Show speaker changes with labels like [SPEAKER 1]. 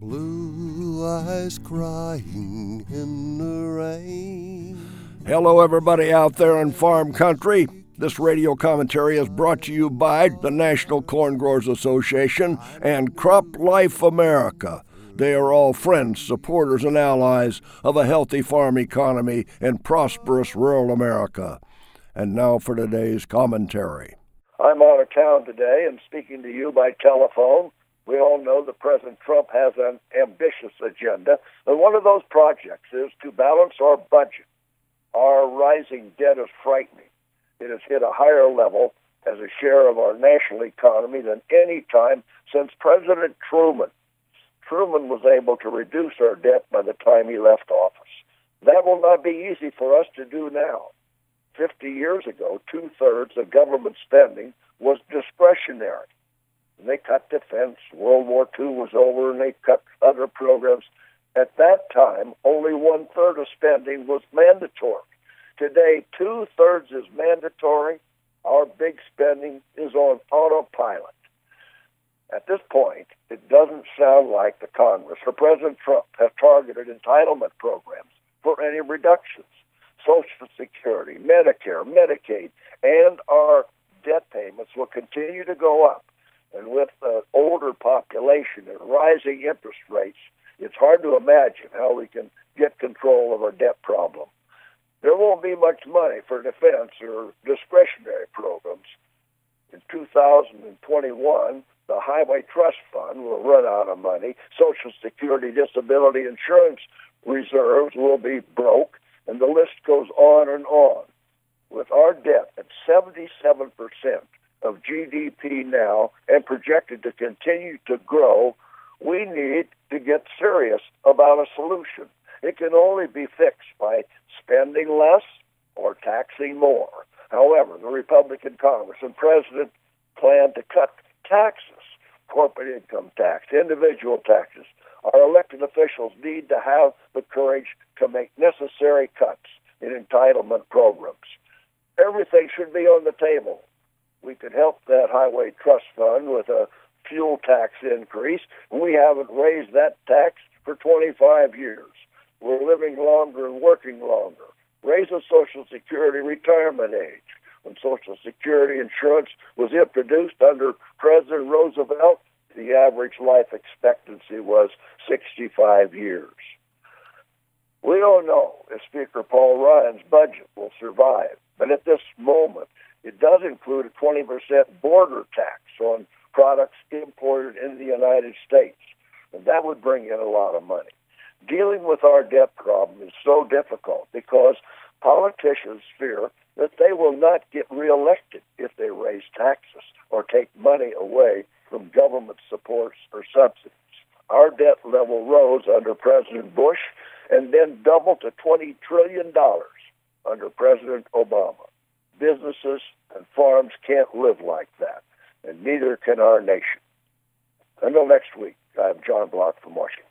[SPEAKER 1] Blue eyes crying in the rain.
[SPEAKER 2] Hello, everybody out there in farm country. This radio commentary is brought to you by the National Corn Growers Association and Crop Life America. They are all friends, supporters, and allies of a healthy farm economy in prosperous rural America. And now for today's commentary.
[SPEAKER 3] I'm out of town today and speaking to you by telephone. We all know that President Trump has an ambitious agenda, and one of those projects is to balance our budget. Our rising debt is frightening. It has hit a higher level as a share of our national economy than any time since President Truman Truman was able to reduce our debt by the time he left office. That will not be easy for us to do now. 50 years ago, two thirds of government spending was discretionary. They cut defense. World War II was over, and they cut other programs. At that time, only one third of spending was mandatory. Today, two thirds is mandatory. Our big spending is on autopilot. At this point, it doesn't sound like the Congress or President Trump have targeted entitlement programs for any reductions. Social Security, Medicare, Medicaid, and our debt payments will continue to go up. And with an older population and rising interest rates, it's hard to imagine how we can get control of our debt problem. There won't be much money for defense or discretionary programs. In 2021, the Highway Trust Fund will run out of money. Social Security disability insurance reserves will be broke, and the list goes on and on. With our debt at 77% of GDP now and projected to continue to grow, we need to get serious about a solution. It can only be fixed by spending less or taxing more. However, the Republican Congress and President plan to cut taxes corporate income tax, individual taxes. Our elected officials need to have the courage to make necessary cuts in entitlement programs. Everything should be on the table. We could help that highway trust fund with a fuel tax increase. We haven't raised that tax for 25 years. We're living longer and working longer. Raise the Social Security retirement age when Social Security insurance was introduced under President Roosevelt, the average life expectancy was 65 years. We don't know if Speaker Paul Ryan's budget will survive, but at this moment, does include a 20% border tax on products imported into the United States, and that would bring in a lot of money. Dealing with our debt problem is so difficult because politicians fear that they will not get reelected if they raise taxes or take money away from government supports or subsidies. Our debt level rose under President Bush and then doubled to $20 trillion under President Obama. Businesses and farms can't live like that, and neither can our nation. Until next week, I'm John Block from Washington.